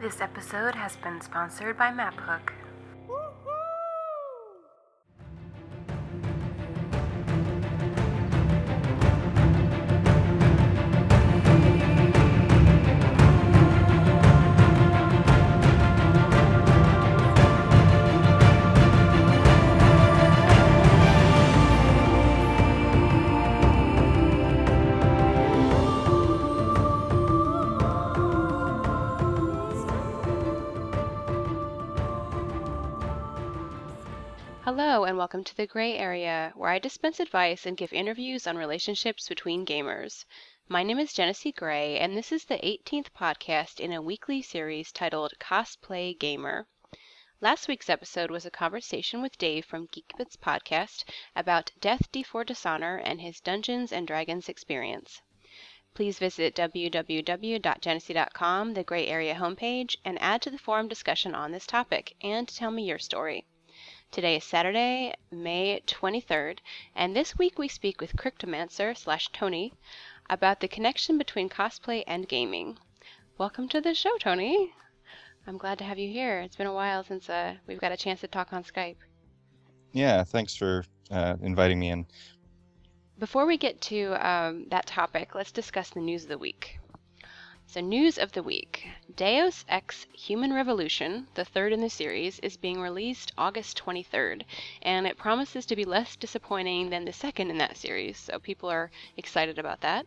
This episode has been sponsored by MapHook. Hello, and welcome to the Grey Area, where I dispense advice and give interviews on relationships between gamers. My name is Jenesee Grey, and this is the 18th podcast in a weekly series titled Cosplay Gamer. Last week's episode was a conversation with Dave from Geekbits podcast about Death Before Dishonor and his Dungeons and Dragons experience. Please visit www.genesee.com, the Grey Area homepage, and add to the forum discussion on this topic and tell me your story. Today is Saturday, May 23rd, and this week we speak with Cryptomancer slash Tony about the connection between cosplay and gaming. Welcome to the show, Tony. I'm glad to have you here. It's been a while since uh, we've got a chance to talk on Skype. Yeah, thanks for uh, inviting me in. Before we get to um, that topic, let's discuss the news of the week. So, news of the week Deus Ex Human Revolution, the third in the series, is being released August 23rd, and it promises to be less disappointing than the second in that series, so people are excited about that.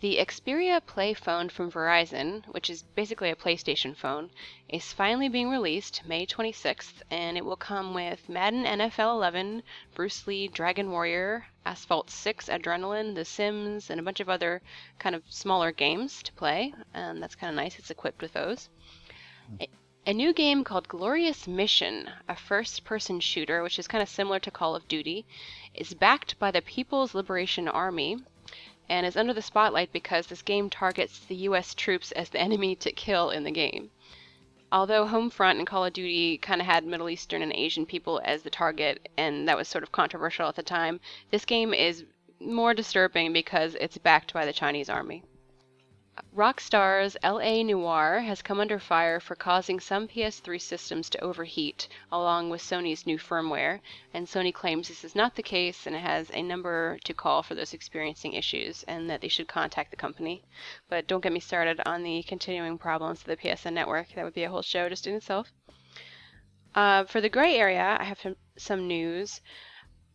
The Xperia Play phone from Verizon, which is basically a PlayStation phone, is finally being released May 26th, and it will come with Madden NFL 11, Bruce Lee Dragon Warrior, Asphalt 6 Adrenaline, The Sims, and a bunch of other kind of smaller games to play, and that's kind of nice. It's equipped with those. Hmm. A, a new game called Glorious Mission, a first person shooter, which is kind of similar to Call of Duty, is backed by the People's Liberation Army and is under the spotlight because this game targets the US troops as the enemy to kill in the game. Although Homefront and Call of Duty kind of had Middle Eastern and Asian people as the target, and that was sort of controversial at the time, this game is more disturbing because it's backed by the Chinese army. Rockstar's LA Noire has come under fire for causing some PS3 systems to overheat, along with Sony's new firmware, and Sony claims this is not the case and it has a number to call for those experiencing issues and that they should contact the company. But don't get me started on the continuing problems of the PSN network. That would be a whole show just in itself. Uh, for the gray area, I have some news.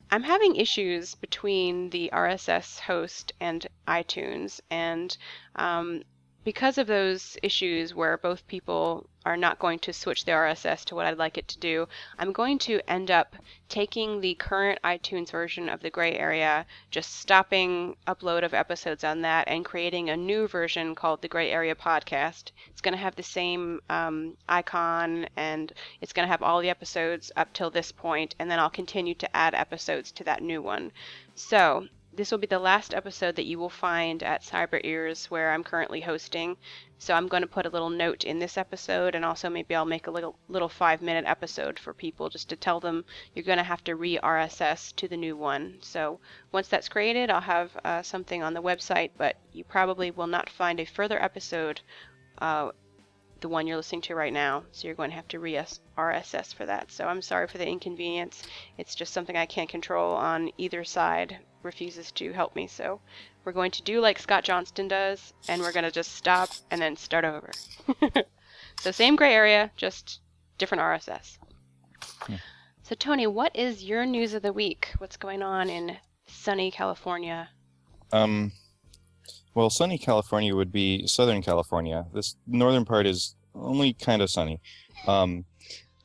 I'm having issues between the RSS host and iTunes, and um, because of those issues where both people are not going to switch the RSS to what I'd like it to do, I'm going to end up taking the current iTunes version of the gray area, just stopping upload of episodes on that, and creating a new version called the Grey Area Podcast. It's going to have the same um, icon and it's going to have all the episodes up till this point, and then I'll continue to add episodes to that new one. So this will be the last episode that you will find at Cyber Ears, where I'm currently hosting. So I'm going to put a little note in this episode, and also maybe I'll make a little little five minute episode for people just to tell them you're going to have to re RSS to the new one. So once that's created, I'll have uh, something on the website, but you probably will not find a further episode. Uh, the one you're listening to right now. So you're going to have to re RSS for that. So I'm sorry for the inconvenience. It's just something I can't control on either side refuses to help me. So we're going to do like Scott Johnson does, and we're going to just stop and then start over. so same gray area, just different RSS. Yeah. So Tony, what is your news of the week? What's going on in sunny California? Um, well, sunny California would be Southern California. This northern part is only kind of sunny. Um,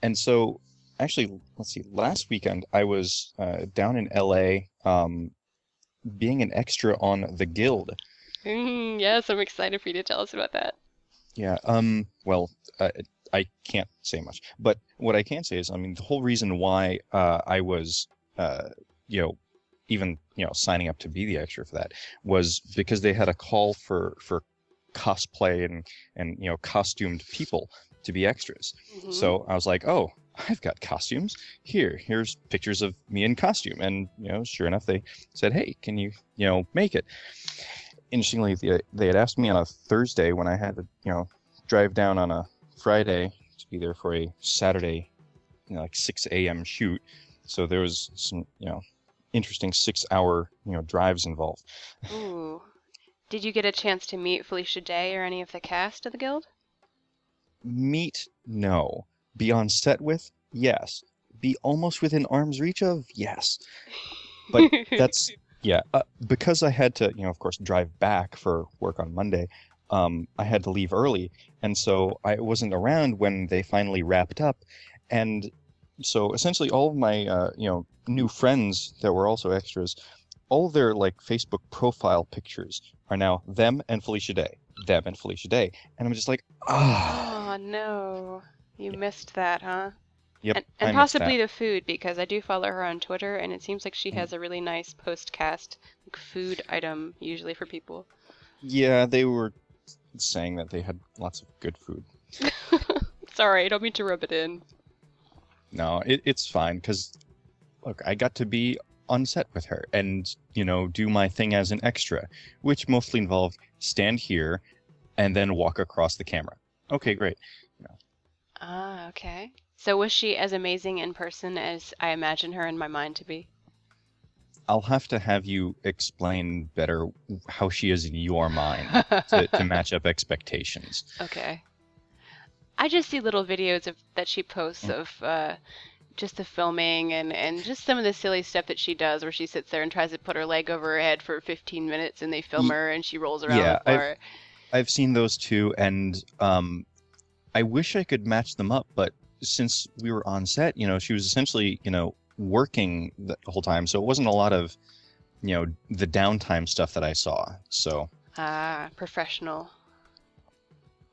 and so, actually, let's see. Last weekend, I was uh, down in LA um, being an extra on The Guild. Mm, yes, I'm excited for you to tell us about that. Yeah. Um. Well, uh, I can't say much, but what I can say is, I mean, the whole reason why uh, I was, uh, you know, even you know signing up to be the extra for that was because they had a call for for cosplay and and you know costumed people to be extras. Mm-hmm. So I was like, oh, I've got costumes. Here, here's pictures of me in costume. And, you know, sure enough, they said, hey, can you, you know, make it? Interestingly, they, they had asked me on a Thursday when I had to, you know, drive down on a Friday to be there for a Saturday, you know, like 6 a.m. shoot. So there was some, you know, interesting six-hour, you know, drives involved. Ooh. Did you get a chance to meet Felicia Day or any of the cast of the guild? Meet, no. Be on set with, yes. Be almost within arm's reach of, yes. But that's yeah. Uh, because I had to, you know, of course, drive back for work on Monday. Um, I had to leave early, and so I wasn't around when they finally wrapped up. And so essentially, all of my, uh, you know, new friends that were also extras, all their like Facebook profile pictures are now them and Felicia Day, them and Felicia Day, and I'm just like, ah, Oh no. You missed that, huh? yep. And, and possibly the food because I do follow her on Twitter and it seems like she Mm. has a really nice post-cast like, food item usually for people. Yeah, they were saying that they had lots of good food. Sorry, I don't mean to rub it in. No, it, it's fine because, look, I got to be on set with her and, you know, do my thing as an extra, which mostly involved stand here and then walk across the camera. Okay, great. Ah, okay. So was she as amazing in person as I imagine her in my mind to be? I'll have to have you explain better how she is in your mind to, to match up expectations. Okay. I just see little videos of that she posts Mm. of uh, just the filming and, and just some of the silly stuff that she does where she sits there and tries to put her leg over her head for 15 minutes and they film her and she rolls around yeah, floor. I've seen those too, and um, I wish I could match them up, but since we were on set, you know, she was essentially, you know, working the whole time, so it wasn't a lot of, you know, the downtime stuff that I saw. So Ah, professional.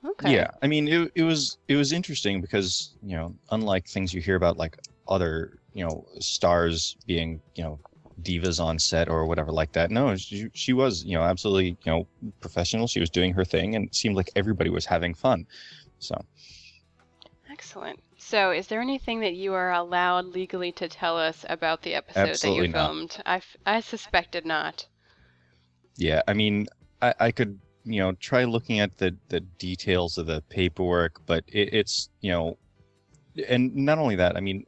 Okay. yeah, I mean, it it was it was interesting because you know, unlike things you hear about like other you know stars being you know divas on set or whatever like that. No, she, she was you know absolutely you know professional. She was doing her thing, and it seemed like everybody was having fun. So. Excellent. So, is there anything that you are allowed legally to tell us about the episode Absolutely that you not. filmed? I, f- I suspected not. Yeah, I mean, I, I could, you know, try looking at the, the details of the paperwork, but it, it's, you know, and not only that, I mean,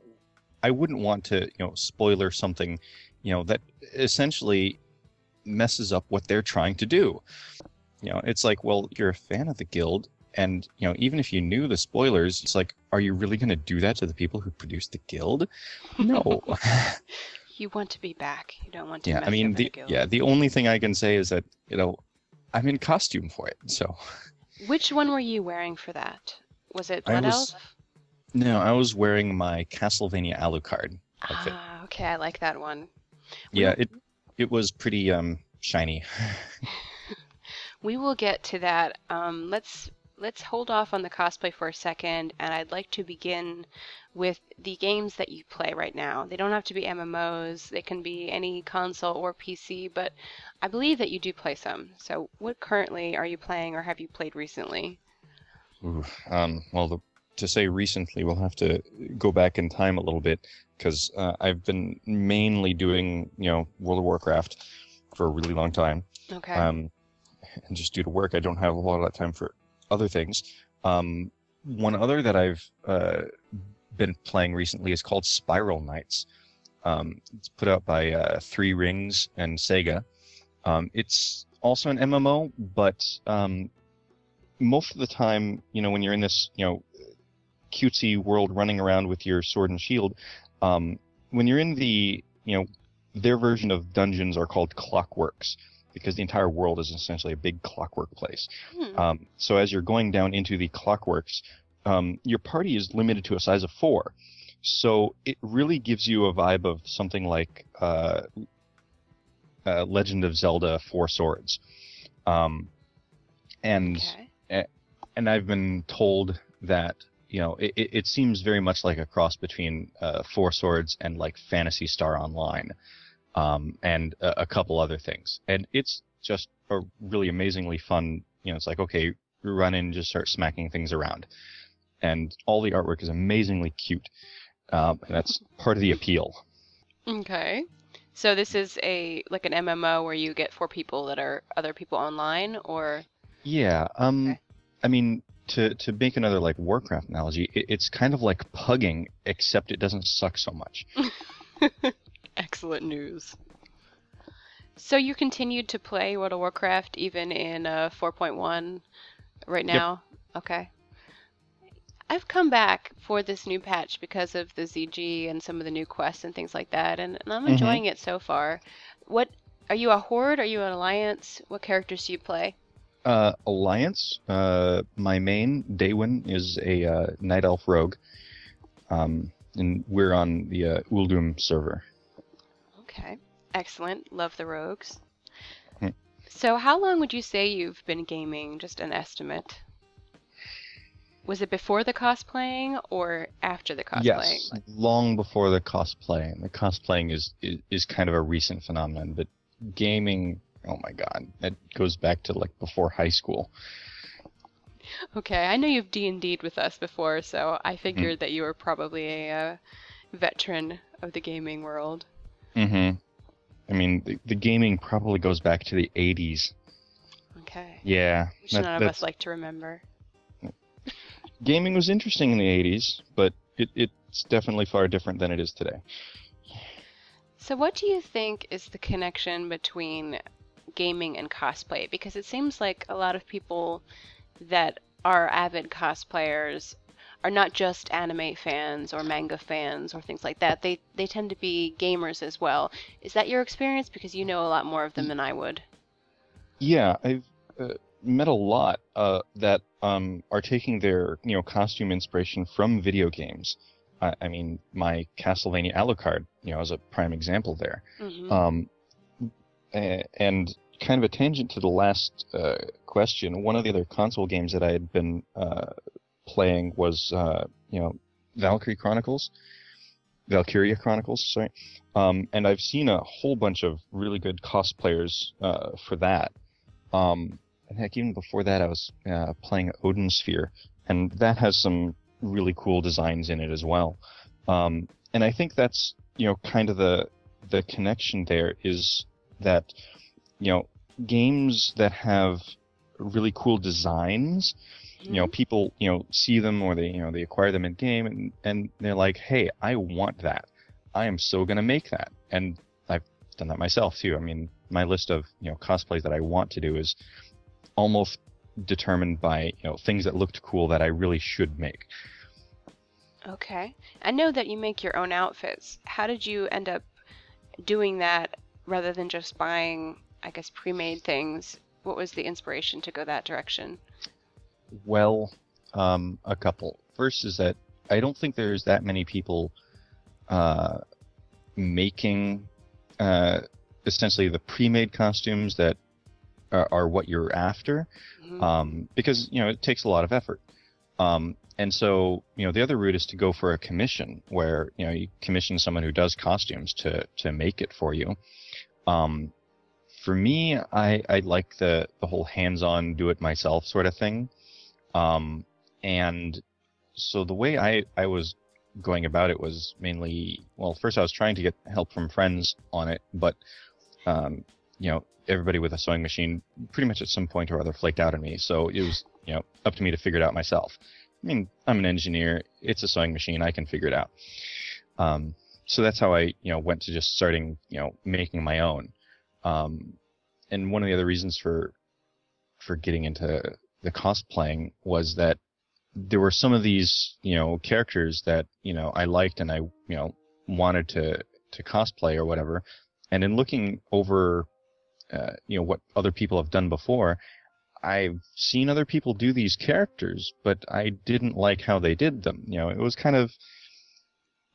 I wouldn't want to, you know, spoiler something, you know, that essentially messes up what they're trying to do. You know, it's like, well, you're a fan of the guild, and you know, even if you knew the spoilers, it's like, are you really going to do that to the people who produced the guild? No. You want to be back. You don't want to yeah, mess I mean, the the guild. yeah, the only thing I can say is that you know, I'm in costume for it, so. Which one were you wearing for that? Was it Blood was- Elf? No, I was wearing my Castlevania Alucard outfit. Ah, okay, I like that one. We yeah, it it was pretty um shiny. We will get to that. Um, let's let's hold off on the cosplay for a second, and I'd like to begin with the games that you play right now. They don't have to be MMOs. They can be any console or PC, but I believe that you do play some. So, what currently are you playing, or have you played recently? Um, well, the, to say recently, we'll have to go back in time a little bit because uh, I've been mainly doing you know World of Warcraft for a really long time. Okay. Um, and just due to work, I don't have a lot of time for other things. Um, one other that I've uh, been playing recently is called Spiral Knights. Um, it's put out by uh, Three Rings and Sega. Um, it's also an MMO, but um, most of the time, you know, when you're in this, you know, cutesy world running around with your sword and shield, um, when you're in the, you know, their version of dungeons are called clockworks because the entire world is essentially a big clockwork place. Hmm. Um, so as you're going down into the clockworks, um, your party is limited to a size of four. So it really gives you a vibe of something like uh, uh, Legend of Zelda: Four Swords. Um, and okay. and I've been told that you know it, it it seems very much like a cross between uh, Four Swords and like Phantasy Star Online, um, and a, a couple other things. And it's just a really amazingly fun. You know, it's like okay, run in, and just start smacking things around, and all the artwork is amazingly cute, um, and that's part of the appeal. Okay. So this is a like an MMO where you get four people that are other people online, or Yeah. Um. Okay. I mean, to to make another like Warcraft analogy, it, it's kind of like pugging, except it doesn't suck so much. Excellent news. So you continued to play World of Warcraft even in uh, 4.1 right Yep. now? Okay. I've come back for this new patch because of the ZG and some of the new quests and things like that, and, and I'm Mhm. enjoying it so far. What are you a horde? Are you an alliance? What characters do you play? Uh, Alliance, uh, my main Daywin is a uh, night elf rogue, um, and we're on the uh, Uldum server. Okay, excellent. Love the rogues. Hmm. So, how long would you say you've been gaming? Just an estimate. Was it before the cosplaying or after the cosplaying? Yes, long before the cosplaying. The cosplaying is, is is kind of a recent phenomenon, but gaming, oh my god, that goes back to like before high school. Okay, I know you've D and D'd with us before, so I figured that you were probably a uh, veteran of the gaming world. Mm-hmm. I mean, the, the gaming probably goes back to the 80s. Okay, Yeah, which that- none of that's- us like to remember. gaming was interesting in the 80s, but it, it's definitely far different than it is today. So, what do you think is the connection between gaming and cosplay? Because it seems like a lot of people that are avid cosplayers are not just anime fans or manga fans or things like that. They they tend to be gamers as well. Is that your experience? Because you know a lot more of them than I would. Yeah, I've uh, met a lot uh, that um, are taking their you know costume inspiration from video games. I, I mean, my Castlevania Alucard, you know, is a prime example there. hmm Um, and kind of a tangent to the last uh, question, one of the other console games that I had been uh, playing was, uh, you know, Valkyrie Chronicles, Valkyria Chronicles, sorry. Um, and I've seen a whole bunch of really good cosplayers uh, for that. Um, and heck, even before that, I was uh, playing Odin Sphere, and that has some really cool designs in it as well. Um, and I think that's you know kind of the the connection there is that you know games that have really cool designs you know people you know see them or they you know they acquire them in game and and they're like hey i want that i am so to make that and i've done that myself too i mean my list of you know cosplays that i want to do is almost determined by you know things that looked cool that i really should make Okay. I know that you make your own outfits. How did you end up doing that rather than just buying, I guess, pre-made things? What was the inspiration to go that direction? Well, um, a couple. First is that I don't think there's that many people uh, making uh, essentially the pre-made costumes that are, are what you're after, Mhm. um, because you know it takes a lot of effort. Um, and so you know the other route is to go for a commission, where you know you commission someone who does costumes to to make it for you. Um, for me, I I like the the whole hands-on, do-it-myself sort of thing. Um, and so the way I, I was going about it was mainly, well, first I was trying to get help from friends on it, but, um, you know, everybody with a sewing machine pretty much at some point or other flaked out on me. So it was, you know, up to me to figure it out myself. I mean, I'm an engineer. It's a sewing machine. I can figure it out. Um, so that's how I, you know, went to just starting, you know, making my own. Um, and one of the other reasons for, for getting into the cosplaying was that there were some of these, you know, characters that, you know, I liked and I, you know, wanted to, to cosplay or whatever. And in looking over, uh, you know, what other people have done before, I've seen other people do these characters, but I didn't like how they did them. You know, it was kind of,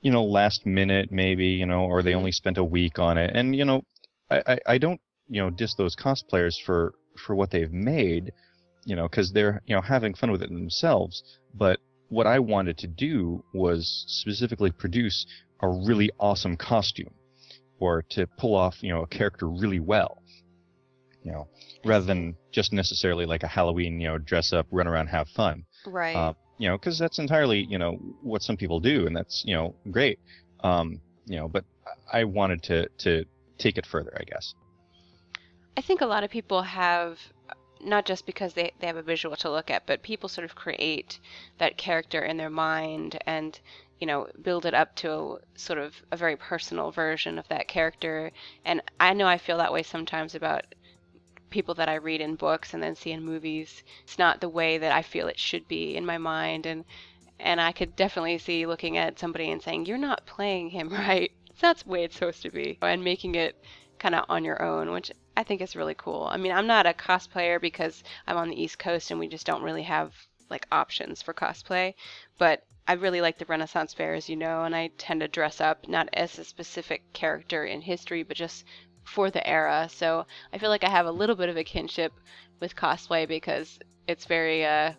you know, last minute maybe, you know, or they only spent a week on it. And, you know, I, I, I don't, you know, diss those cosplayers for, for what they've made, you know, because they're, you know, having fun with it themselves. But what I wanted to do was specifically produce a really awesome costume or to pull off, you know, a character really well. You know, rather than just necessarily like a Halloween, you know, dress up, run around, have fun. Right. Uh, you know, because that's entirely, you know, what some people do, and that's, you know, great. Um, you know, but I wanted to to take it further, I guess. I think a lot of people have not just because they, they have a visual to look at, but people sort of create that character in their mind and you know build it up to a, sort of a very personal version of that character. And I know I feel that way sometimes about people that I read in books and then see in movies. It's not the way that I feel it should be in my mind and and I could definitely see looking at somebody and saying, You're not playing him right. That's the way it's supposed to be. And making it kind of on your own, which I think it's really cool. I mean, I'm not a cosplayer because I'm on the East Coast and we just don't really have like options for cosplay, but I really like the Renaissance Fair, as you know, and I tend to dress up not as a specific character in history, but just for the era. So I feel like I have a little bit of a kinship with cosplay because it's very uh,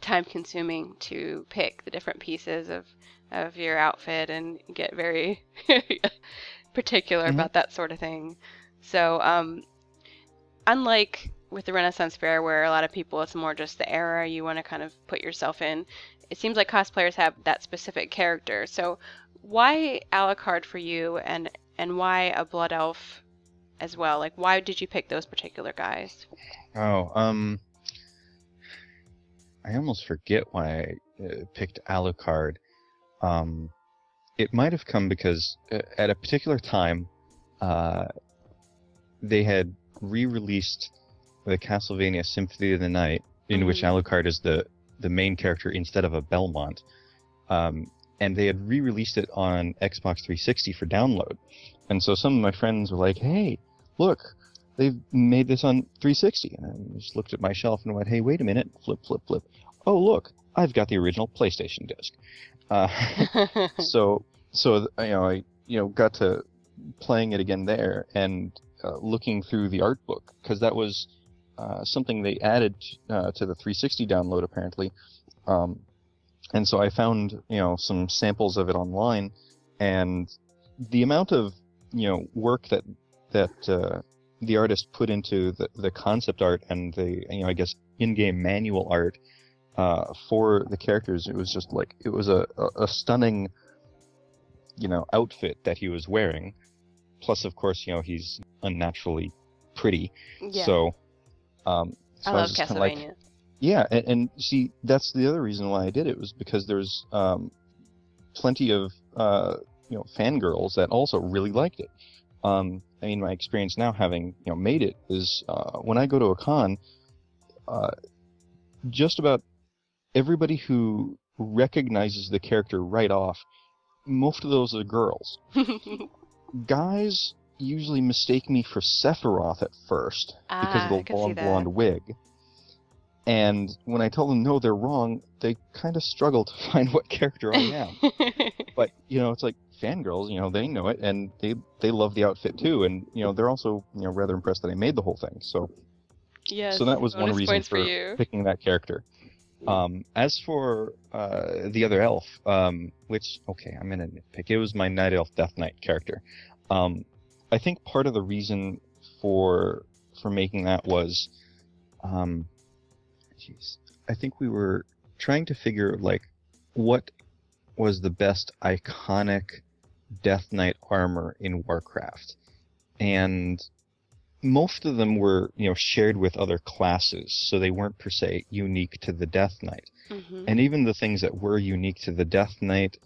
time consuming to pick the different pieces of of your outfit and get very particular Mhm. about that sort of thing. So, um, unlike with the Renaissance Fair, where a lot of people it's more just the era you want to kind of put yourself in, it seems like cosplayers have that specific character. So, why Alucard for you, and and why a Blood Elf as well? Like, why did you pick those particular guys? Oh, um, I almost forget why I uh, picked Alucard. Um, it might have come because uh, at a particular time, uh, they had re-released the Castlevania Symphony of the Night, in which Mhm. Alucard is the the main character instead of a Belmont. Um, and they had re-released it on Xbox 360 for download. And so some of my friends were like, "Hey, look, they've made this on 360." And I just looked at my shelf and went, "Hey, wait a minute! Flip, flip, flip! Oh, look, I've got the original PlayStation disc." Uh, so, so you know, I you know got to playing it again there and uh, looking through the art book because that was uh, something they added uh, to the 360 download apparently. Um, and so I found you know some samples of it online, and the amount of you know work that that uh, the artist put into the, the concept art and the you know I guess in-game manual art uh, for the characters, it was just like it was a, a, a stunning you know outfit that he was wearing. Plus, of course, you know he's unnaturally pretty. yeah, So, um, so I love just kinda like, yeah, and, and see, that's the other reason why I did it was because there's um, plenty of uh, you know fangirls that also really liked it. Um, I mean, my experience now, having you know made it, is uh, when I go to a con, uh, just about everybody who recognizes the character right off, most of those are girls. Guys usually mistake me for Sephiroth at first because Ah, of the long blonde wig. And when I tell them no, they're wrong, they kind of struggle to find what character I am. but you know, it's like fangirls, you know, they know it and they they love the outfit too, and you know, they're also you know rather impressed that I made the whole thing. So yes, so that was one reason for, for you. picking that character. Um, as for uh, the other elf, um, which okay, I'm gonna nitpick. It was my night elf Death Knight character. Um, I think part of the reason for for making that was, um, jeez, I think we were trying to figure like what was the best iconic Death Knight armor in Warcraft, and most of them were you know shared with other classes, so they weren't per se unique to the Death Knight. Mhm. And even the things that were unique to the Death Knight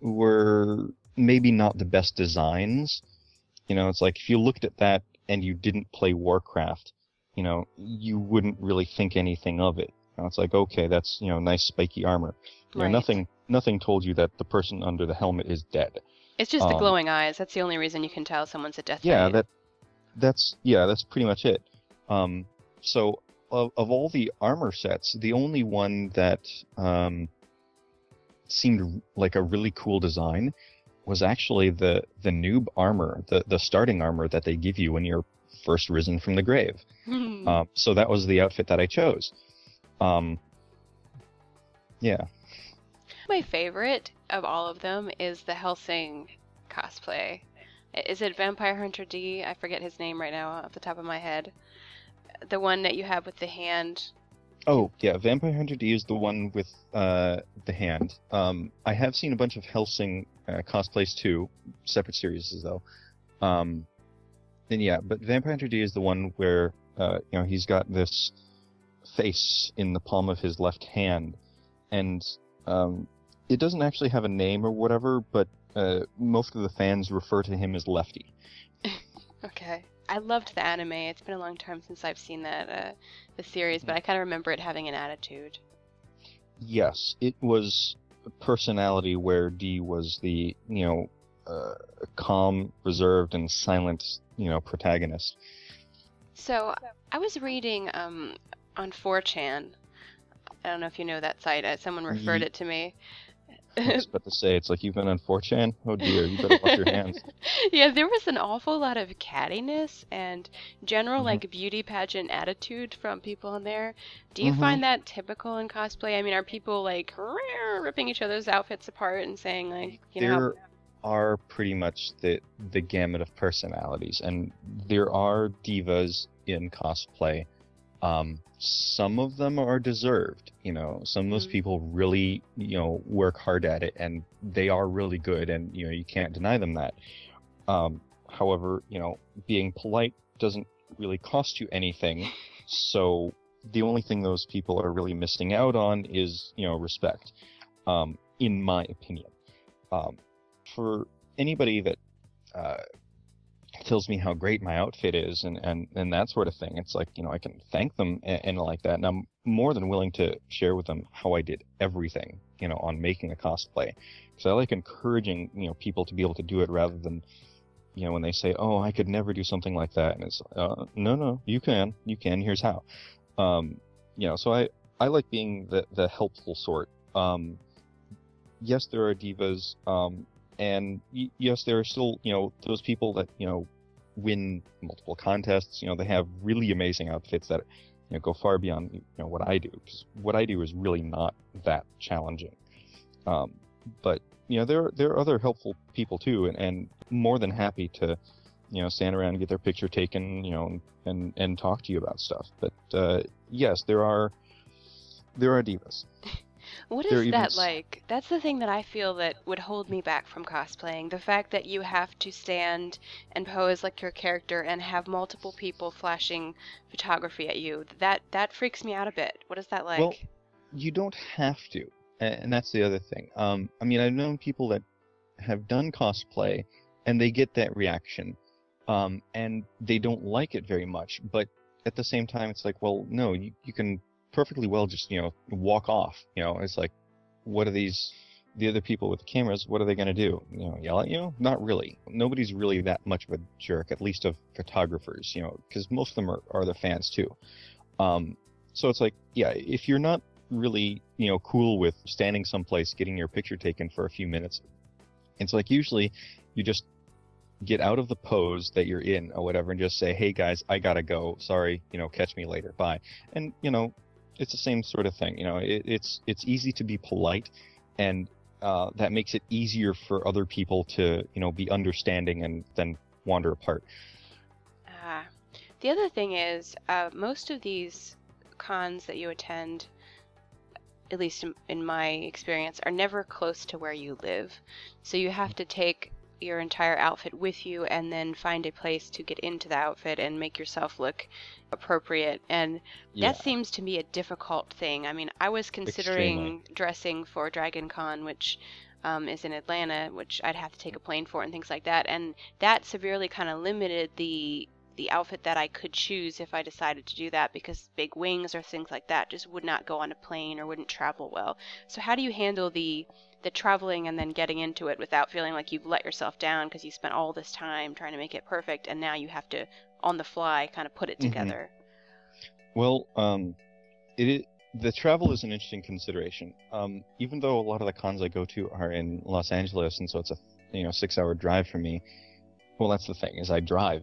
were maybe not the best designs. You know, it's like if you looked at that and you didn't play Warcraft, you know, you wouldn't really think anything of it. You know, it's like, okay, that's, you know, nice spiky armor. You know, nothing nothing told you that the person under the helmet is dead. It's just the um, glowing eyes. That's the only reason you can tell someone's a death Knight. Yeah, knight. that that's yeah, that's pretty much it. Um, so of, of all the armor sets, the only one that um, seemed like a really cool design was actually the the noob armor, the the starting armor that they give you when you're first risen from the grave. Hmm. Um, so that was the outfit that I chose. Um, yeah. My favorite of all of them is the Hellsing cosplay. Is it Vampire Hunter D? I forget his name right now off the top of my head. The one that you have with the hand. Oh yeah, Vampire Hunter D is the one with uh, the hand. Um, I have seen a bunch of Hellsing uh, cosplays too, separate series though. Um, yeah, but Vampire Hunter D is the one where uh, you know, he's got this face in the palm of his left hand, and um, it doesn't actually have a name or whatever, but uh, most of the fans refer to him as Lefty. Okay. I loved the anime. It's been a long time since I've seen that uh, the series, but I kind of remember it having an attitude. Yes, it was a personality where D was the you know uh, calm, reserved, and silent you know protagonist. So I was reading um, on 4chan. I don't know if you know that site. Uh, someone referred Ye- it to me. I was about to say it's like you've been on 4chan. Oh dear, you better wash your hands. yeah, there was an awful lot of cattiness and general Mhm. like beauty pageant attitude from people in there. Do you Mhm. find that typical in cosplay? I mean, are people like ripping each other's outfits apart and saying like, you know, there are pretty much the the gamut of personalities, and there are divas in cosplay. Um, some of them are deserved. You know, some of those Mhm. people really you know work hard at it, and they are really good, and you know you can't deny them that. Um, however, you know, being polite doesn't really cost you anything, so the only thing those people are really missing out on is you know respect. Um, in my opinion. Um, for anybody that uh, tells me how great my outfit is and, and, and that sort of thing, it's like, you know, I can thank them and, and like that. And I'm more than willing to share with them how I did everything, you know, on making a cosplay. Because I like encouraging, you know, people to be able to do it rather than, you know, when they say, oh, I could never do something like that. And it's, uh, no, no, you can, you can, here's how. Um, you know, so I, I like being the, the helpful sort. Um, yes, there are divas, um, and yes, there are still, you know, those people that, you know, win multiple contests. You know, they have really amazing outfits that, you know, go far beyond, you know, what I do. Because what I do is really not that challenging. Um, but you know, there there are other helpful people too, and, and more than happy to, you know, stand around and get their picture taken, you know, and and talk to you about stuff. But uh, yes, there are there are divas. What is that s- like? That's the thing that I feel that would hold me back from cosplaying. The fact that you have to stand and pose like your character and have multiple people flashing photography at you. That that freaks me out a bit. What is that like? Well, you don't have to, and that's the other thing. Um, I mean, I've known people that have done cosplay, and they get that reaction, um, and they don't like it very much. But at the same time, it's like, well, no, you, you can perfectly well just you know walk off. You know, it's like, what are these? The other people with the cameras, what are they going to do? You know, yell at you? Not really. Nobody's really that much of a jerk, at least of photographers. You know, because most of them are, are the fans too. Um, so it's like, yeah, if you're not really, you know, cool with standing someplace, getting your picture taken for a few minutes, it's like usually you just get out of the pose that you're in or whatever and just say, hey guys, I gotta go. Sorry, you know, catch me later. Bye. And, you know, it's the same sort of thing. You know, it, it's it's easy to be polite, and uh, that makes it easier for other people to, you know, be understanding and then wander apart. Ah. The other thing is, uh, most of these cons that you attend, at least in, in my experience, are never close to where you live. So you have to take your entire outfit with you and then find a place to get into the outfit and make yourself look appropriate. And that seems to me a difficult thing. I mean, I was considering dressing for Dragon Con, which um, is in Atlanta, which I'd have to take a plane for and things like that. And that severely kind of limited the the outfit that I could choose if I decided to do that because big wings or things like that just would not go on a plane or wouldn't travel well. So how do you handle the the traveling and then getting into it without feeling like you've let yourself down because you spent all this time trying to make it perfect and now you have to on the fly kind of put it Mhm. together? Well, um, it is, the travel is an interesting consideration. Um, even though a lot of the cons I go to are in Los Angeles, and so it's a you know six hour drive for me. Well, that's the thing is I drive,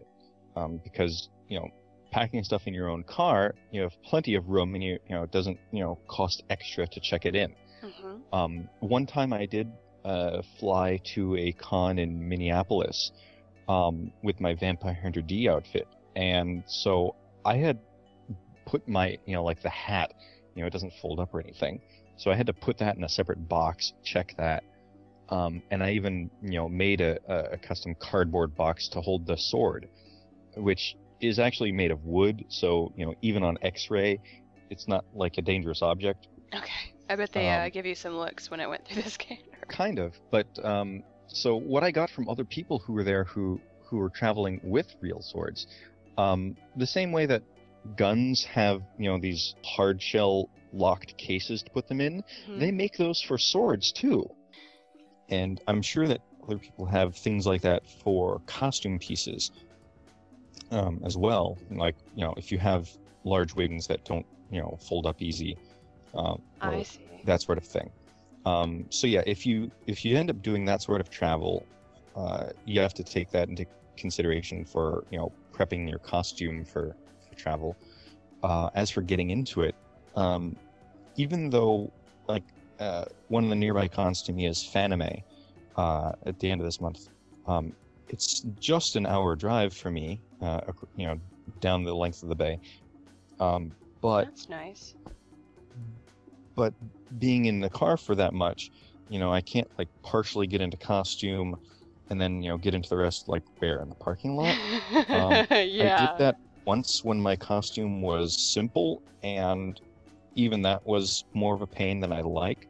um, because you know packing stuff in your own car, you have plenty of room, and you you know it doesn't you know cost extra to check it in. hmm Um, one time I did uh, fly to a con in Minneapolis um, with my Vampire Hunter D outfit, and so I had put my, you know, like the hat, you know, it doesn't fold up or anything, so I had to put that in a separate box, check that, um, and I even, you know, made a, a custom cardboard box to hold the sword, which is actually made of wood, so you know even on X-ray, it's not like a dangerous object. Okay. I bet they uh, Um, give you some looks when it went through the scanner. Kind of, but um, so what I got from other people who were there who who were traveling with real swords, um, the same way that guns have you know these hard shell locked cases to put them in, Mhm. they make those for swords too. And I'm sure that other people have things like that for costume pieces um, as well. Like you know if you have large wings that don't you know fold up easy, um, I see. that sort of thing. Um, so yeah, if you if you end up doing that sort of travel, uh, you have to take that into consideration for you know prepping your costume for, for travel. Uh, as for getting into it, um, even though like uh, one of the nearby cons to me is Fanime uh, at the end of this month, um, it's just an hour drive for me, uh, you know, down the length of the bay. Um, but That's nice. but being in the car for that much, you know, I can't like partially get into costume and then, you know, get into the rest like where in the parking lot. Um, I did that once when my costume was simple and even that was more of a pain than I like.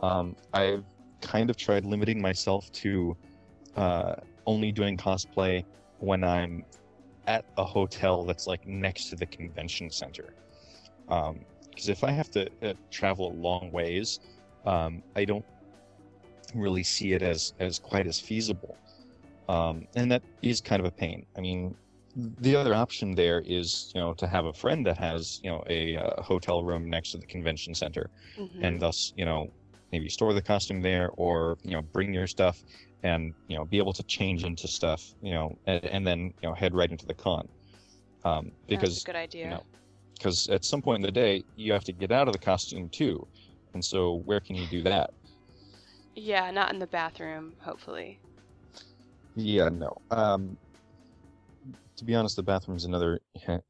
Um, I've kind of tried limiting myself to uh, only doing cosplay when I'm at a hotel that's like next to the convention center. Because if I have to uh, travel a long ways, um, I don't really see it as as quite as feasible, um, and that is kind of a pain. I mean, the other option there is you know to have a friend that has you know a, uh hotel room next to the convention center, Mhm. and thus you know maybe store the costume there or you know bring your stuff and you know be able to change into stuff you know and, and then you know head right into the con um, That's because a good idea. know, because at some point in the day you have to get out of the costume too and so where can you do that Yeah, not in the bathroom, hopefully. yeah no um to be honest the bathroom's another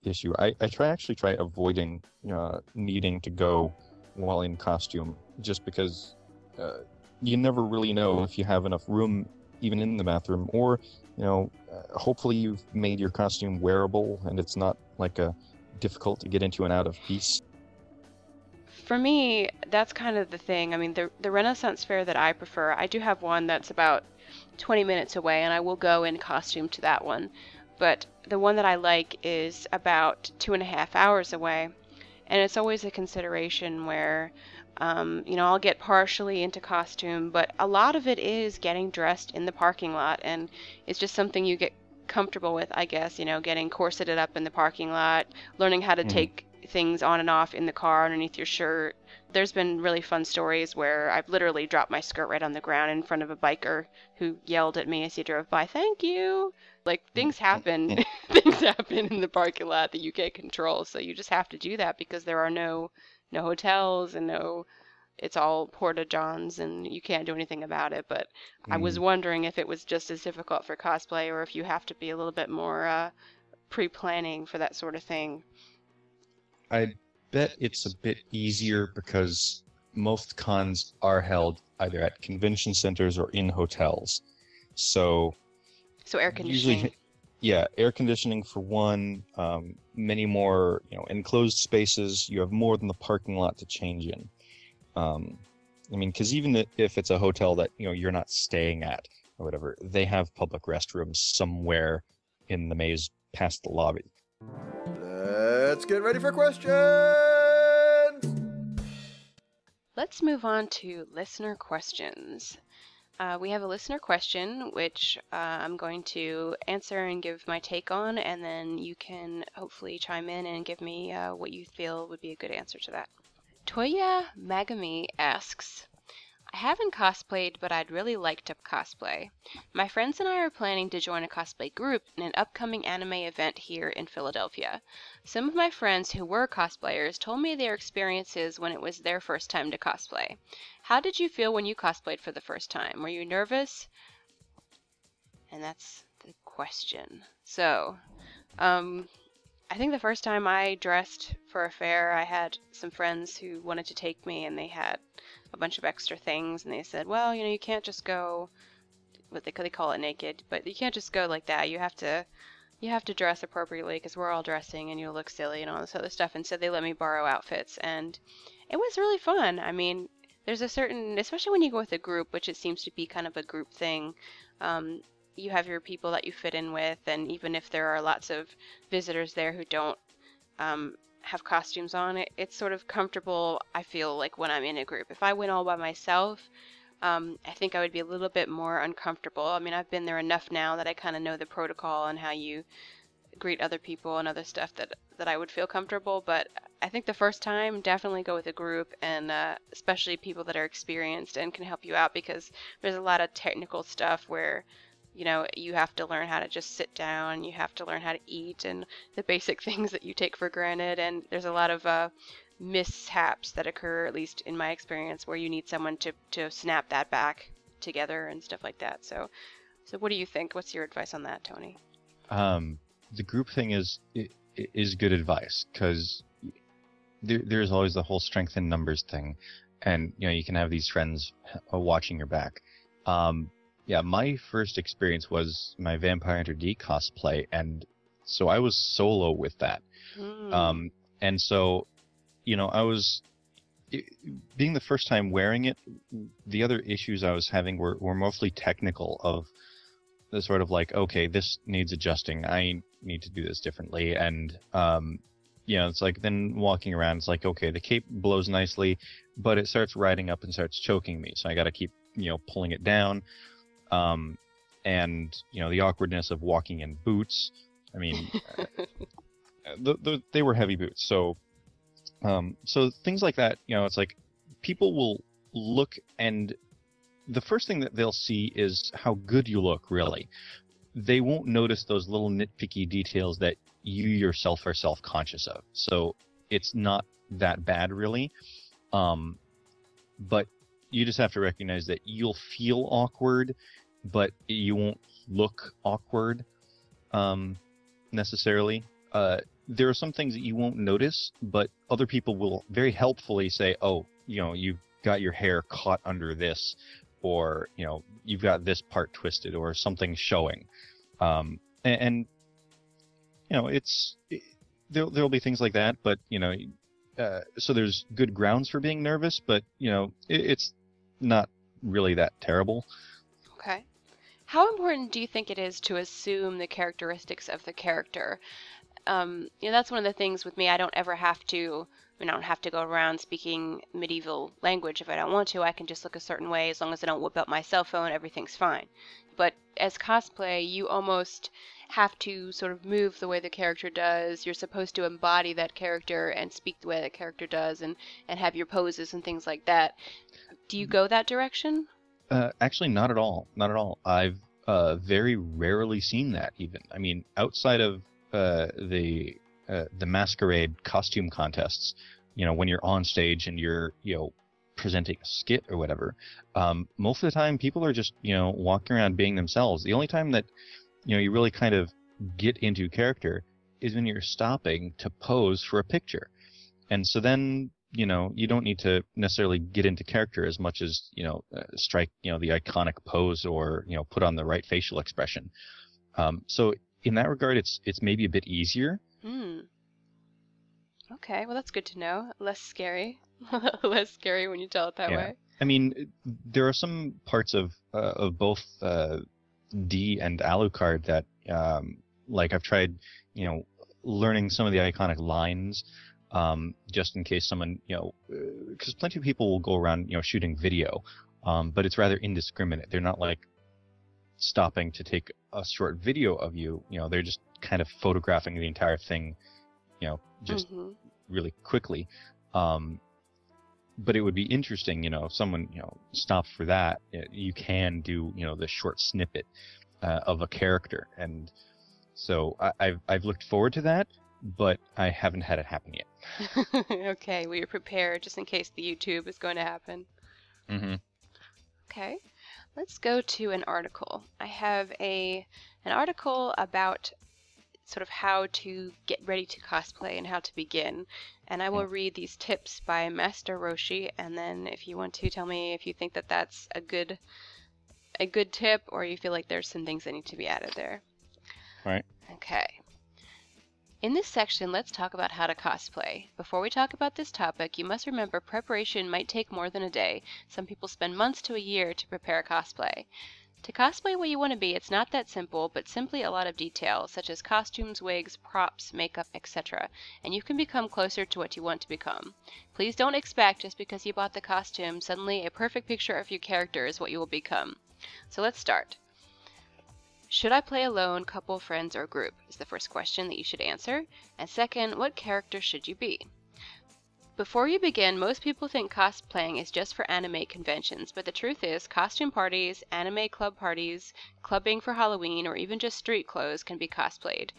issue i i try actually try avoiding uh needing to go while in costume just because uh, you never really know if you have enough room even in the bathroom or you know uh, hopefully you've made your costume wearable and it's not like a difficult to get into and out of piece For me, that's kind of the thing. I mean, the the Renaissance fair that I prefer, I do have one that's about 20 minutes away, and I will go in costume to that one. But the one that I like is about two and a half hours away, and it's always a consideration where, um, you know, I'll get partially into costume, but a lot of it is getting dressed in the parking lot, and it's just something you get comfortable with, I guess. You know, getting corseted up in the parking lot, learning how to Mhm. take things on and off in the car underneath your shirt. There's been really fun stories where I've literally dropped my skirt right on the ground in front of a biker who yelled at me as he drove by, "Thank you." Like things happen. things happen in the parking lot that you can't control, so you just have to do that because there are no no hotels and no it's all porta johns and you can't do anything about it, but I was Mm. wondering if it was just as difficult for cosplay or if you have to be a little bit more uh, pre-planning for that sort of thing. I bet it's a bit easier because most cons are held either at convention centers or in hotels. So So air Usually- conditioning. Yeah, air conditioning for one, um, many more, you know, enclosed spaces. You have more than the parking lot to change in. Um, I mean, because even if it's a hotel that you know you're not staying at or whatever, they have public restrooms somewhere in the maze past the lobby. Let's get ready for questions. Let's move on to listener questions. Uh, we have a listener question, which uh, I'm going to answer and give my take on, and then you can hopefully chime in and give me uh, what you feel would be a good answer to that. Toya Magami asks, I haven't cosplayed, but I'd really like to cosplay. My friends and I are planning to join a cosplay group in an upcoming anime event here in Philadelphia. Some of my friends who were cosplayers told me their experiences when it was their first time to cosplay. How did you feel when you cosplayed for the first time? Were you nervous? And that's the question. So, um, I think the first time I dressed for a fair, I had some friends who wanted to take me, and they had a bunch of extra things, and they said, "Well, you know, you can't just go what they they call it naked, but you can't just go like that. You have to you have to dress appropriately because we're all dressing and you look silly and all this other stuff. And so they let me borrow outfits, and it was really fun. I mean, there's a certain, especially when you go with a group, which it seems to be kind of a group thing. Um, you have your people that you fit in with, and even if there are lots of visitors there who don't um, have costumes on, it, it's sort of comfortable. I feel like when I'm in a group. If I went all by myself, um, I think I would be a little bit more uncomfortable. I mean, I've been there enough now that I kind of know the protocol and how you greet other people and other stuff that that I would feel comfortable. But I think the first time, definitely go with a group, and uh, especially people that are experienced and can help you out because there's a lot of technical stuff where you know you have to learn how to just sit down you have to learn how to eat and the basic things that you take for granted and there's a lot of uh, mishaps that occur at least in my experience where you need someone to, to snap that back together and stuff like that. So so what do you think? What's your advice on that tony? Um, the group thing is is good advice because there, there's always the whole strength in numbers thing, and you know you can have these friends uh, watching your back. Um, yeah, my first experience was my Vampire Hunter D cosplay, and so I was solo with that. Hmm. Um, and so, you know, I was being the first time wearing it. The other issues I was having were, were mostly technical of the sort of like, okay, this needs adjusting. I need to do this differently. And, um, you know, it's like then walking around, it's like, okay, the cape blows nicely, but it starts riding up and starts choking me. So I got to keep, you know, pulling it down. Um, and, you know, the awkwardness of walking in boots. I mean, the, the, they were heavy boots. So, um, so things like that, you know, it's like people will look and the first thing that they'll see is how good you look, really. They won't notice those little nitpicky details that you yourself are self conscious of. So it's not that bad, really. Um, but you just have to recognize that you'll feel awkward, but you won't look awkward um, necessarily. Uh, there are some things that you won't notice, but other people will very helpfully say, "Oh, you know, you've got your hair caught under this, or you know, you've got this part twisted, or something showing," um, and, and you know, it's it, there. There'll be things like that, but you know, uh, so there's good grounds for being nervous, but you know, it, it's not really that terrible. How important do you think it is to assume the characteristics of the character? Um, you know, that's one of the things with me. I don't ever have to. I, mean, I don't have to go around speaking medieval language if I don't want to. I can just look a certain way as long as I don't whip out my cell phone. Everything's fine. But as cosplay, you almost have to sort of move the way the character does. You're supposed to embody that character and speak the way that character does, and and have your poses and things like that. Do you go that direction? Uh, actually, not at all. Not at all. I've uh, very rarely seen that. Even I mean, outside of uh, the uh, the masquerade costume contests, you know, when you're on stage and you're you know presenting a skit or whatever, um, most of the time people are just you know walking around being themselves. The only time that you know you really kind of get into character is when you're stopping to pose for a picture, and so then you know you don't need to necessarily get into character as much as you know uh, strike you know the iconic pose or you know put on the right facial expression um, so in that regard it's it's maybe a bit easier Hmm. Okay, well that's good to know. Less scary. Less scary when you tell it that Yeah. way. i mean there are some parts of uh, of both uh, d and alucard that um, like i've tried you know learning some of the iconic lines um, just in case someone you know because plenty of people will go around you know shooting video um, but it's rather indiscriminate. They're not like stopping to take a short video of you you know they're just kind of photographing the entire thing you know just Mhm. really quickly. Um, but it would be interesting you know if someone you know stopped for that you can do you know the short snippet uh, of a character. And so I, I've I've looked forward to that but I haven't had it happen yet okay, well you're prepared just in case the YouTube is going to happen. mm-hmm. Okay, let's go to an article. I have a an article about sort of how to get ready to cosplay and how to begin. And I will read these tips by Master Roshi, and then if you want to tell me if you think that that's a good a good tip or you feel like there's some things that need to be added there. Right. Okay. In this section, let's talk about how to cosplay. Before we talk about this topic, you must remember preparation might take more than a day. Some people spend months to a year to prepare a cosplay. To cosplay what you want to be, it's not that simple, but simply a lot of detail, such as costumes, wigs, props, makeup, etc., and you can become closer to what you want to become. Please don't expect, just because you bought the costume, suddenly a perfect picture of your character is what you will become. So let's start. Should I play alone, couple, friends, or group? Is the first question that you should answer. And second, what character should you be? Before you begin, most people think cosplaying is just for anime conventions, but the truth is, costume parties, anime club parties, clubbing for Halloween, or even just street clothes can be cosplayed.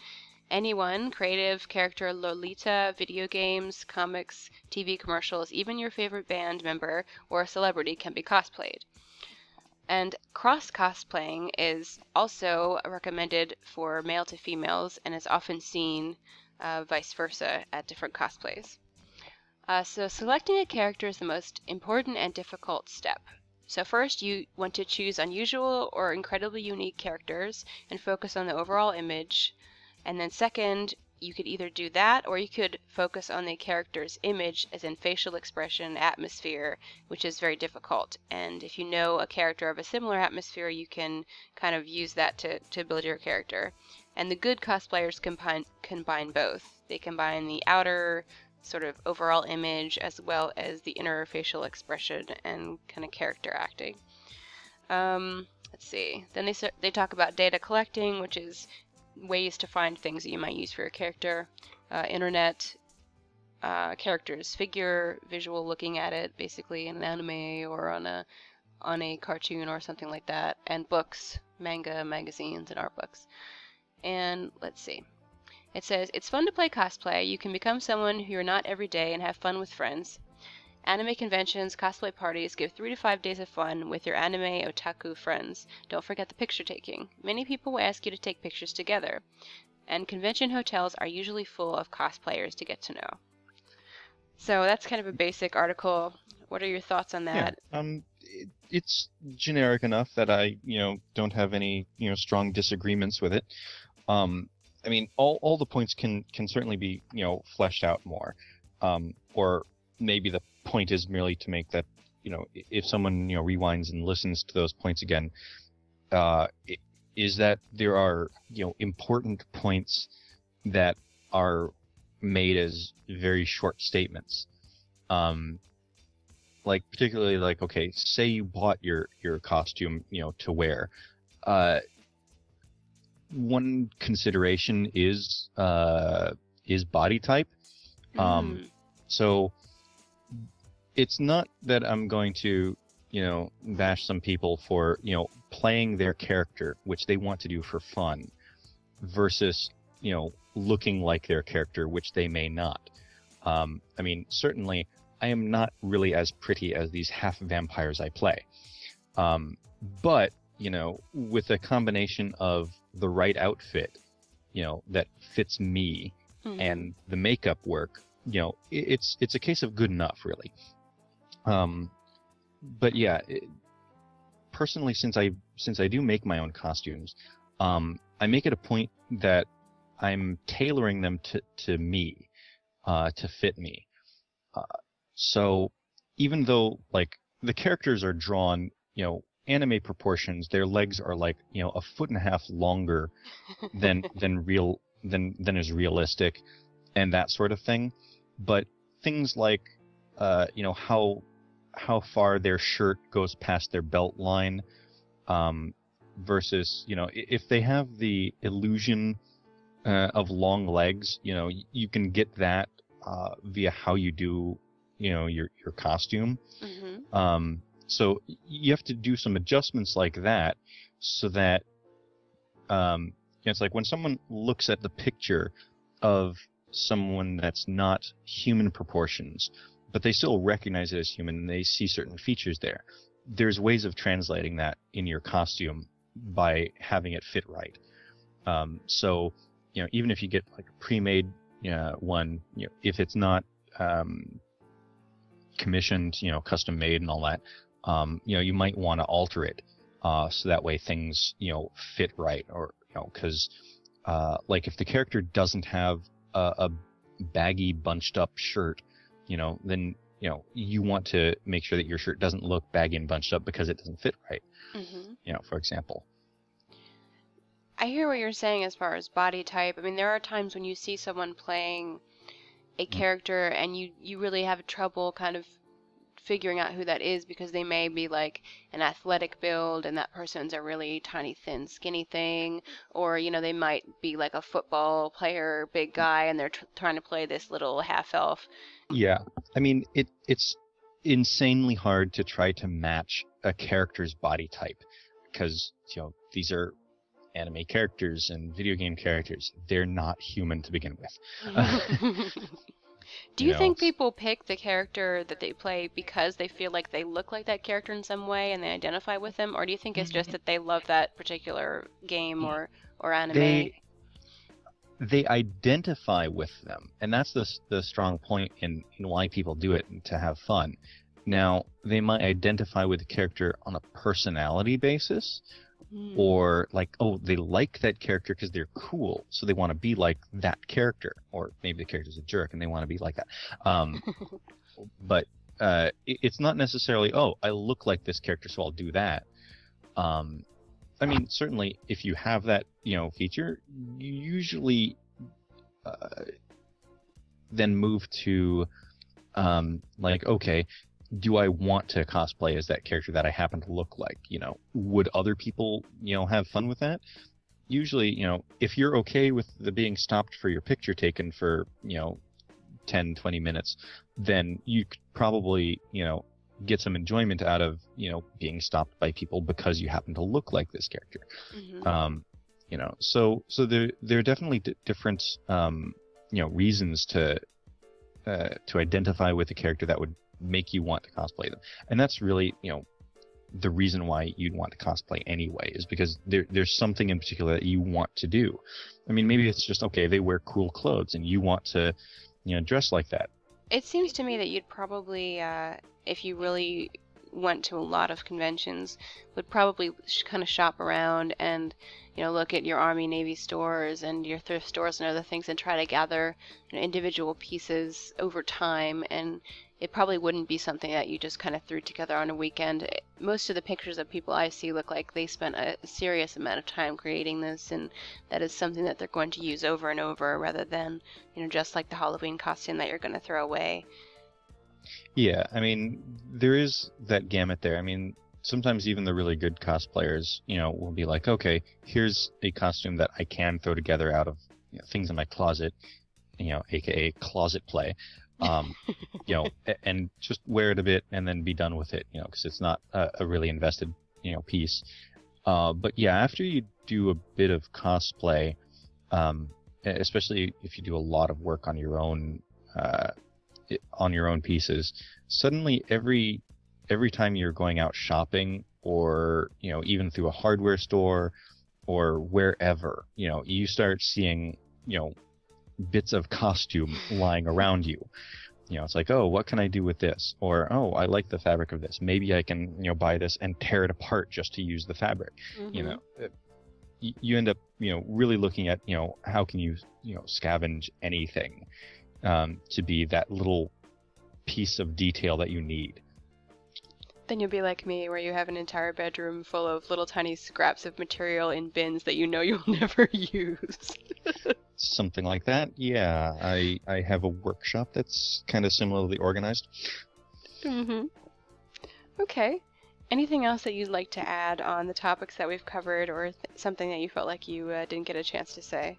Anyone, creative, character, Lolita, video games, comics, TV commercials, even your favorite band member or a celebrity can be cosplayed. And cross cosplaying is also recommended for male to females and is often seen uh, vice versa at different cosplays. Uh, so selecting a character is the most important and difficult step. So first you want to choose unusual or incredibly unique characters and focus on the overall image. And then second, you could either do that or you could focus on the character's image as in facial expression, atmosphere, which is very difficult. And if you know a character of a similar atmosphere, you can kind of use that to, to build your character. And the good cosplayers combine, combine both. They combine the outer sort of overall image as well as the inner facial expression and kind of character acting. Um, let's see. Then they they talk about data collecting, which is ways to find things that you might use for your character, uh, internet, uh, characters, figure, visual looking at it, basically in an anime or on a on a cartoon or something like that, and books, manga, magazines, and art books. And let's see. It says, It's fun to play cosplay. You can become someone who you're not every day and have fun with friends. Anime conventions, cosplay parties give three to five days of fun with your anime otaku friends. Don't forget the picture taking. Many people will ask you to take pictures together, and convention hotels are usually full of cosplayers to get to know. So that's kind of a basic article. What are your thoughts on that? Yeah, um, it, it's generic enough that I, you know, don't have any, you know, strong disagreements with it. Um, I mean, all, all the points can can certainly be, you know, fleshed out more. Um, or maybe the point is merely to make that you know if someone you know rewinds and listens to those points again, uh, is that there are you know important points that are made as very short statements. Um, like particularly like okay, say you bought your your costume you know to wear. Uh, one consideration is uh, is body type. Um, mm. So it's not that I'm going to, you know, bash some people for, you know, playing their character, which they want to do for fun, versus, you know, looking like their character, which they may not. Um, I mean, certainly, I am not really as pretty as these half vampires I play. Um, but, you know, with a combination of the right outfit, you know, that fits me mm-hmm. and the makeup work, you know, it's it's a case of good enough, really. Um, but yeah, it, personally, since I since I do make my own costumes, um, I make it a point that I'm tailoring them to to me, uh, to fit me. Uh, so even though like the characters are drawn, you know, anime proportions, their legs are like you know a foot and a half longer than than real than than is realistic, and that sort of thing. But things like uh, you know how how far their shirt goes past their belt line um, versus you know if they have the illusion uh, of long legs you know you can get that uh, via how you do you know your your costume mm-hmm. um, so you have to do some adjustments like that so that um, you know, it's like when someone looks at the picture of someone that's not human proportions but they still recognize it as human and they see certain features there. There's ways of translating that in your costume by having it fit right. Um, so, you know, even if you get like a pre-made uh, one, you know, if it's not um, commissioned, you know, custom made and all that, um, you know, you might want to alter it uh, so that way things, you know, fit right, or you know, because uh, like if the character doesn't have a, a baggy, bunched up shirt, you know, then you know you want to make sure that your shirt doesn't look baggy and bunched up because it doesn't fit right. hmm You know, for example. I hear what you're saying as far as body type. I mean, there are times when you see someone playing a character and you you really have trouble kind of figuring out who that is because they may be like an athletic build and that person's a really tiny thin skinny thing or you know they might be like a football player big guy and they're tr- trying to play this little half elf Yeah, I mean it. It's insanely hard to try to match a character's body type because you know these are anime characters and video game characters. They're not human to begin with. Do You you know, think people pick the character that they play because they feel like they look like that character in some way and they identify with them, or do you think it's mm. just that they love that particular game or or anime? They they identify with them, and that's the the strong point in, in why people do it to have fun. Now they might identify with the character on a personality basis, Hmm. or like oh they like that character because they're cool. So they want to be like that character. Or maybe the character's a jerk and they want to be like that. Um, but uh, it- it's not necessarily oh i look like this character so i'll do that. Um, i mean certainly if you have that you know feature you usually uh, then move to um, like okay do I want to cosplay as that character that I happen to look like? You know, would other people, you know, have fun with that? Usually, you know, if you're okay with the being stopped for your picture taken for, you know, 10, 20 minutes, then you probably, you know, get some enjoyment out of, you know, being stopped by people because you happen to look like this character. Mhm. Um, you know, so so there there are definitely d- different um, you know reasons to uh, to identify with a character that would make you want to cosplay them, and that's really you know the reason why you'd want to cosplay anyway is because there there's something in particular that you want to do. I mean, maybe it's just okay they wear cool clothes and you want to you know dress like that. It seems to me that you'd probably, uh, if you really went to a lot of conventions, would probably sh- kind of shop around and, you know, look at your Army Navy stores and your thrift stores and other things and try to gather you know, individual pieces over time. And it probably wouldn't be something that you just kind of threw together on a weekend. Eh, most of the pictures of people I see look like they spent a serious amount of time creating this, and that is something that they're going to use over and over rather than, you know, just like the Halloween costume that you're going to throw away. Yeah, I mean, there is that gamut there. I mean, sometimes even the really good cosplayers, you know, will be like, okay, here's a costume that I can throw together out of you know, things in my closet, you know, aka closet play, um, you know, and just wear it a bit and then be done with it, you know, because it's not a, a really invested, you know, piece. Uh, but yeah, after you do a bit of cosplay, um, especially if you do a lot of work on your own, uh, on your own pieces, suddenly every every time you're going out shopping or you know even through a hardware store or wherever, you know, you start seeing you know bits of costume lying around you. You know, it's like, oh, what can I do with this? Or, oh, I like the fabric of this. Maybe I can, you know, buy this and tear it apart just to use the fabric you Mhm. know you end up you know really looking at you know how can you you know scavenge anything um, to be that little piece of detail that you need Then you'll be like me, where you have an entire bedroom full of little tiny scraps of material in bins that you know you'll never use. something like that yeah i i have a workshop that's kind of similarly organized mm-hmm. Okay. Anything else that you'd like to add on the topics that we've covered, or th- something that you felt like you uh, didn't get a chance to say?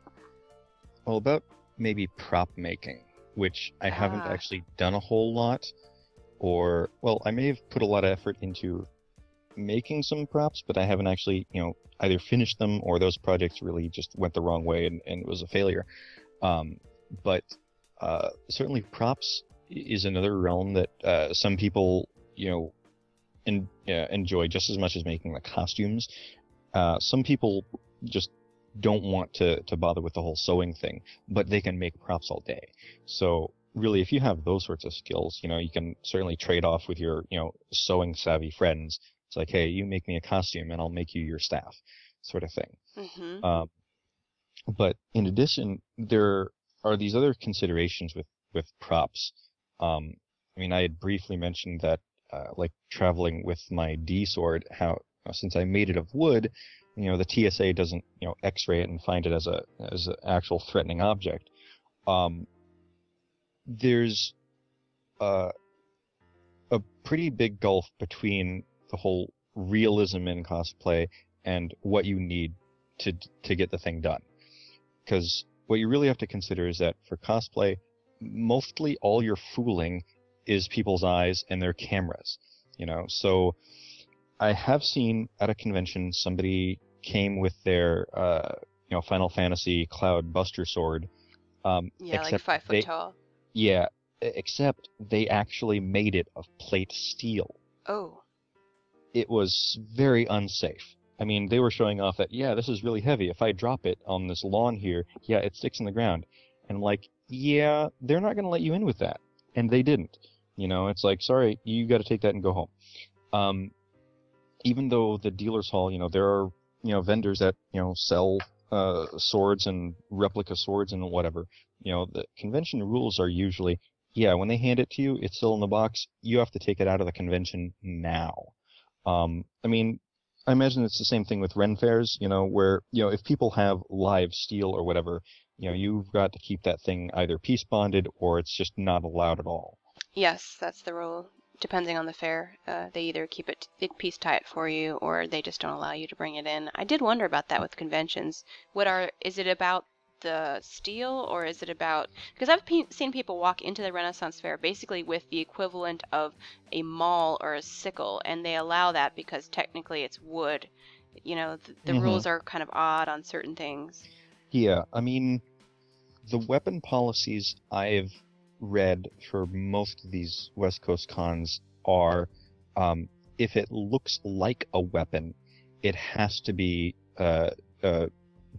well about maybe prop making which i haven't Ah. actually done a whole lot or well i may have put a lot of effort into making some props but i haven't actually you know either finished them or those projects really just went the wrong way and, and it was a failure um, but uh, certainly props is another realm that uh, some people you know en- uh, enjoy just as much as making the costumes uh, some people just don't want to, to bother with the whole sewing thing but they can make props all day so really if you have those sorts of skills you know you can certainly trade off with your you know sewing savvy friends it's like hey you make me a costume and i'll make you your staff sort of thing Mm-hmm. um, but in addition, there are these other considerations with with props. Um, I mean, I had briefly mentioned that, uh, like traveling with my D sword, how since I made it of wood, you know, the TSA doesn't, you know, X-ray it and find it as a as an actual threatening object. Um, there's uh, a pretty big gulf between the whole realism in cosplay and what you need to to get the thing done. Because what you really have to consider is that for cosplay, mostly all you're fooling is people's eyes and their cameras. You know, so I have seen at a convention somebody came with their uh, you know Final Fantasy Cloud Buster sword. Um, Yeah, like except five foot they- tall. Yeah, except they actually made it of plate steel. Oh. It was very unsafe. I mean, they were showing off that yeah, this is really heavy. If I drop it on this lawn here, yeah, it sticks in the ground. And I'm like, yeah, they're not going to let you in with that, and they didn't. You know, it's like, sorry, you got to take that and go home. Um, even though the dealer's hall, you know, there are you know vendors that you know sell uh, swords and replica swords and whatever. You know, the convention rules are usually, yeah, when they hand it to you, it's still in the box. You have to take it out of the convention now. Um, I mean, I imagine it's the same thing with Ren fairs, you know, where, you know, if people have live steel or whatever, you know, you've got to keep that thing either peace bonded or it's just not allowed at all. Yes, that's the rule. Depending on the fair, uh, they either keep it, they peace tie it for you, or they just don't allow you to bring it in. I did wonder about that with conventions. What are is it about the steel, or is it about? Because I've pe- seen people walk into the Renaissance Fair basically with the equivalent of a maul or a sickle, and they allow that because technically it's wood. You know, th- the Mhm. rules are kind of odd on certain things. Yeah, I mean, the weapon policies I've read for most of these West Coast cons are um, if it looks like a weapon, it has to be uh, uh,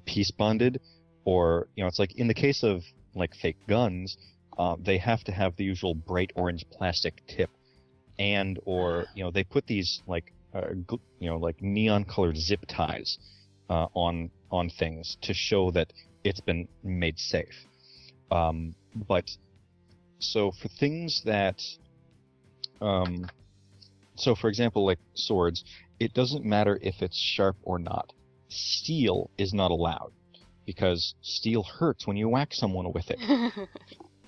peace bonded, or you know, it's like in the case of like fake guns, uh, they have to have the usual bright orange plastic tip, and or you know, they put these like uh, gl- you know like neon colored zip ties uh, on on things to show that it's been made safe. Um, but so for things that, um, so for example, like swords, it doesn't matter if it's sharp or not. Steel is not allowed because steel hurts when you whack someone with it.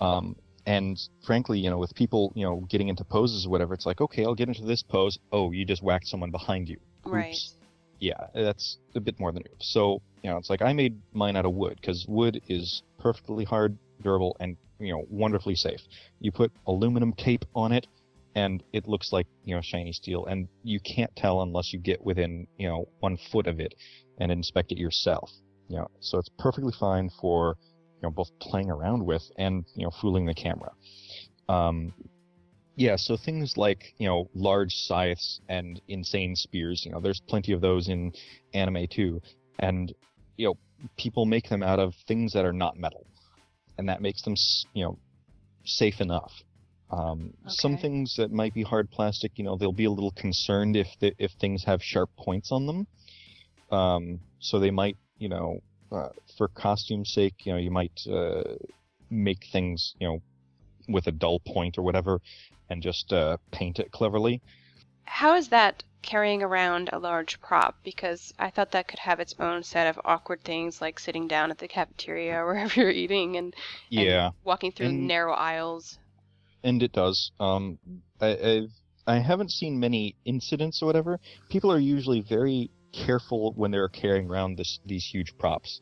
Um, and frankly, you know, with people, you know, getting into poses or whatever, it's like, okay, I'll get into this pose. Oh, you just whacked someone behind you. right. Yeah, that's a bit more than oops. So, you know, it's like I made mine out of wood because wood is perfectly hard, durable, and, you know, wonderfully safe. You put aluminum tape on it, and it looks like, you know, shiny steel, and you can't tell unless you get within, you know, one foot of it and inspect it yourself. You know, so it's perfectly fine for, you know, both playing around with and, you know, fooling the camera. Um, yeah, so things like, you know, large scythes and insane spears, you know, there's plenty of those in anime too. And, you know, people make them out of things that are not metal. And that makes them, you know, safe enough. Um, Some things that might be hard plastic, you know, they'll be a little concerned if the, if things have sharp points on them. Um, so they might, you know, uh, for costume's sake, you know, you might uh, make things, you know, with a dull point or whatever, and just uh, paint it cleverly. How is that carrying around a large prop? Because I thought that could have its own set of awkward things like sitting down at the cafeteria or wherever you're eating and, and Yeah, walking through And- narrow aisles. and it does. Um, I, I've I haven't seen many incidents or whatever. People are usually very careful when they're carrying around this these huge props.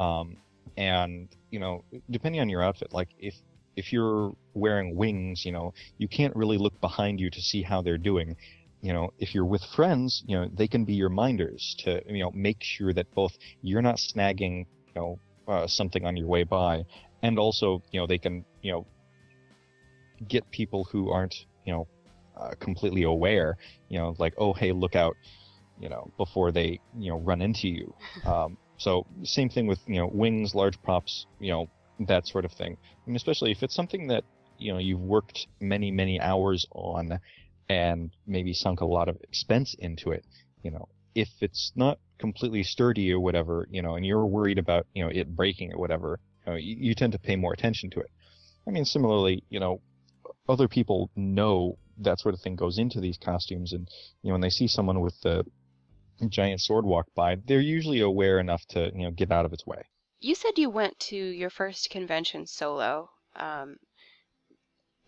Um, and you know, depending on your outfit, like if if you're wearing wings, you know, you can't really look behind you to see how they're doing. You know, if you're with friends, you know, they can be your minders to you know make sure that both you're not snagging, you know, uh, something on your way by, and also you know they can you know get people who aren't you know uh, completely aware you know like oh hey look out you know before they you know run into you um, so same thing with you know wings large props you know that sort of thing mean, especially if it's something that you know you've worked many many hours on and maybe sunk a lot of expense into it you know if it's not completely sturdy or whatever, you know, and you're worried about you know it breaking or whatever, you, know, you, you tend to pay more attention to it. I mean, similarly, you know, other people know that sort of thing goes into these costumes, and you know, when they see someone with the giant sword walk by, they're usually aware enough to you know get out of its way. You said you went to your first convention solo. Um,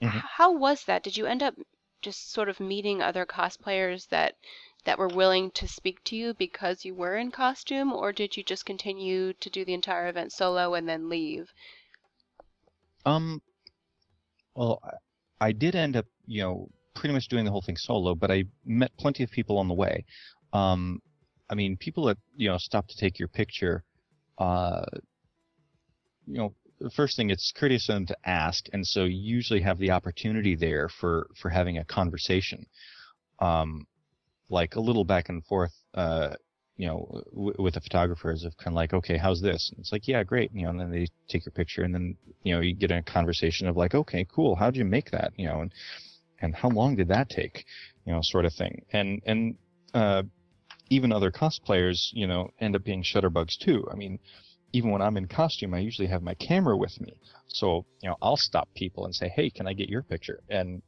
Mhm. How was that? Did you end up just sort of meeting other cosplayers that that were willing to speak to you because you were in costume, or did you just continue to do the entire event solo and then leave? Um, well, I, I did end up, you know, pretty much doing the whole thing solo, but I met plenty of people on the way. Um, I mean, people that you know stop to take your picture. Uh, you know, first thing it's courteous of them to ask, and so you usually have the opportunity there for for having a conversation. Um, like a little back and forth. Uh, you know, w- with the photographers of kind of like, okay, how's this? And it's like, yeah, great. You know, and then they take your picture, and then you know you get in a conversation of like, okay, cool. How did you make that? You know, and and how long did that take? You know, sort of thing. And and uh, even other cosplayers, you know, end up being shutterbugs too. I mean, even when I'm in costume, I usually have my camera with me, so you know, I'll stop people and say, hey, can I get your picture? And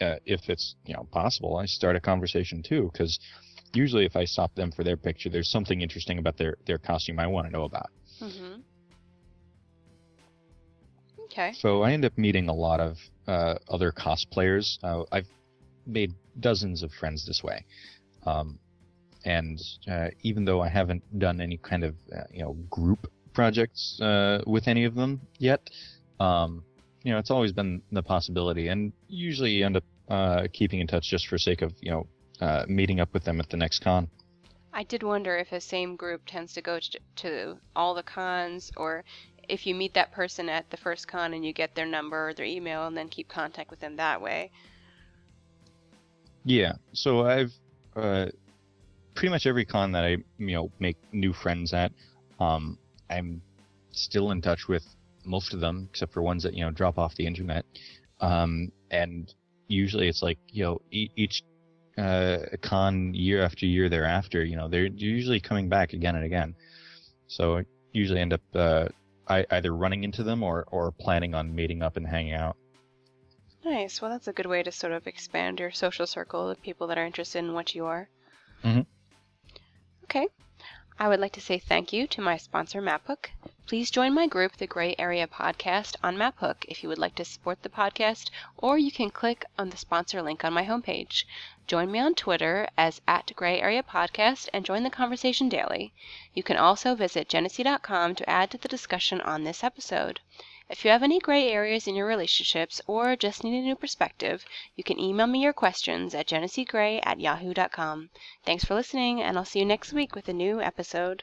uh, if it's you know possible, I start a conversation too, because usually if I stop them for their picture, there's something interesting about their their costume I want to know about. Mm-hmm. Okay. So I end up meeting a lot of uh, other cosplayers. Uh, I've made dozens of friends this way, um, and uh, even though I haven't done any kind of uh, you know group projects uh, with any of them yet, um, you know it's always been the possibility, and usually you end up uh, keeping in touch just for sake of you know uh, meeting up with them at the next con. I did wonder if the same group tends to go to, to all the cons, or if you meet that person at the first con and you get their number or their email and then keep contact with them that way. Yeah. So I've uh, pretty much every con that I you know make new friends at, um, I'm still in touch with most of them except for ones that you know drop off the internet. Um, and usually it's like you know e- each uh, con year after year thereafter, you know they're usually coming back again and again. So I usually end up uh, I, either running into them or or planning on meeting up and hanging out. Nice. Well, that's a good way to sort of expand your social circle of people that are interested in what you are. Mhm. Okay. I would like to say thank you to my sponsor, MapHook. Please join my group, the Grey Area Podcast, on MapHook if you would like to support the podcast, or you can click on the sponsor link on my homepage. Join me on Twitter as at Grey Area Podcast and join the conversation daily. You can also visit jenesee.com to add to the discussion on this episode. If you have any gray areas in your relationships or just need a new perspective, you can email me your questions at jeneseegrey at yahoo.com. Thanks for listening, and I'll see you next week with a new episode.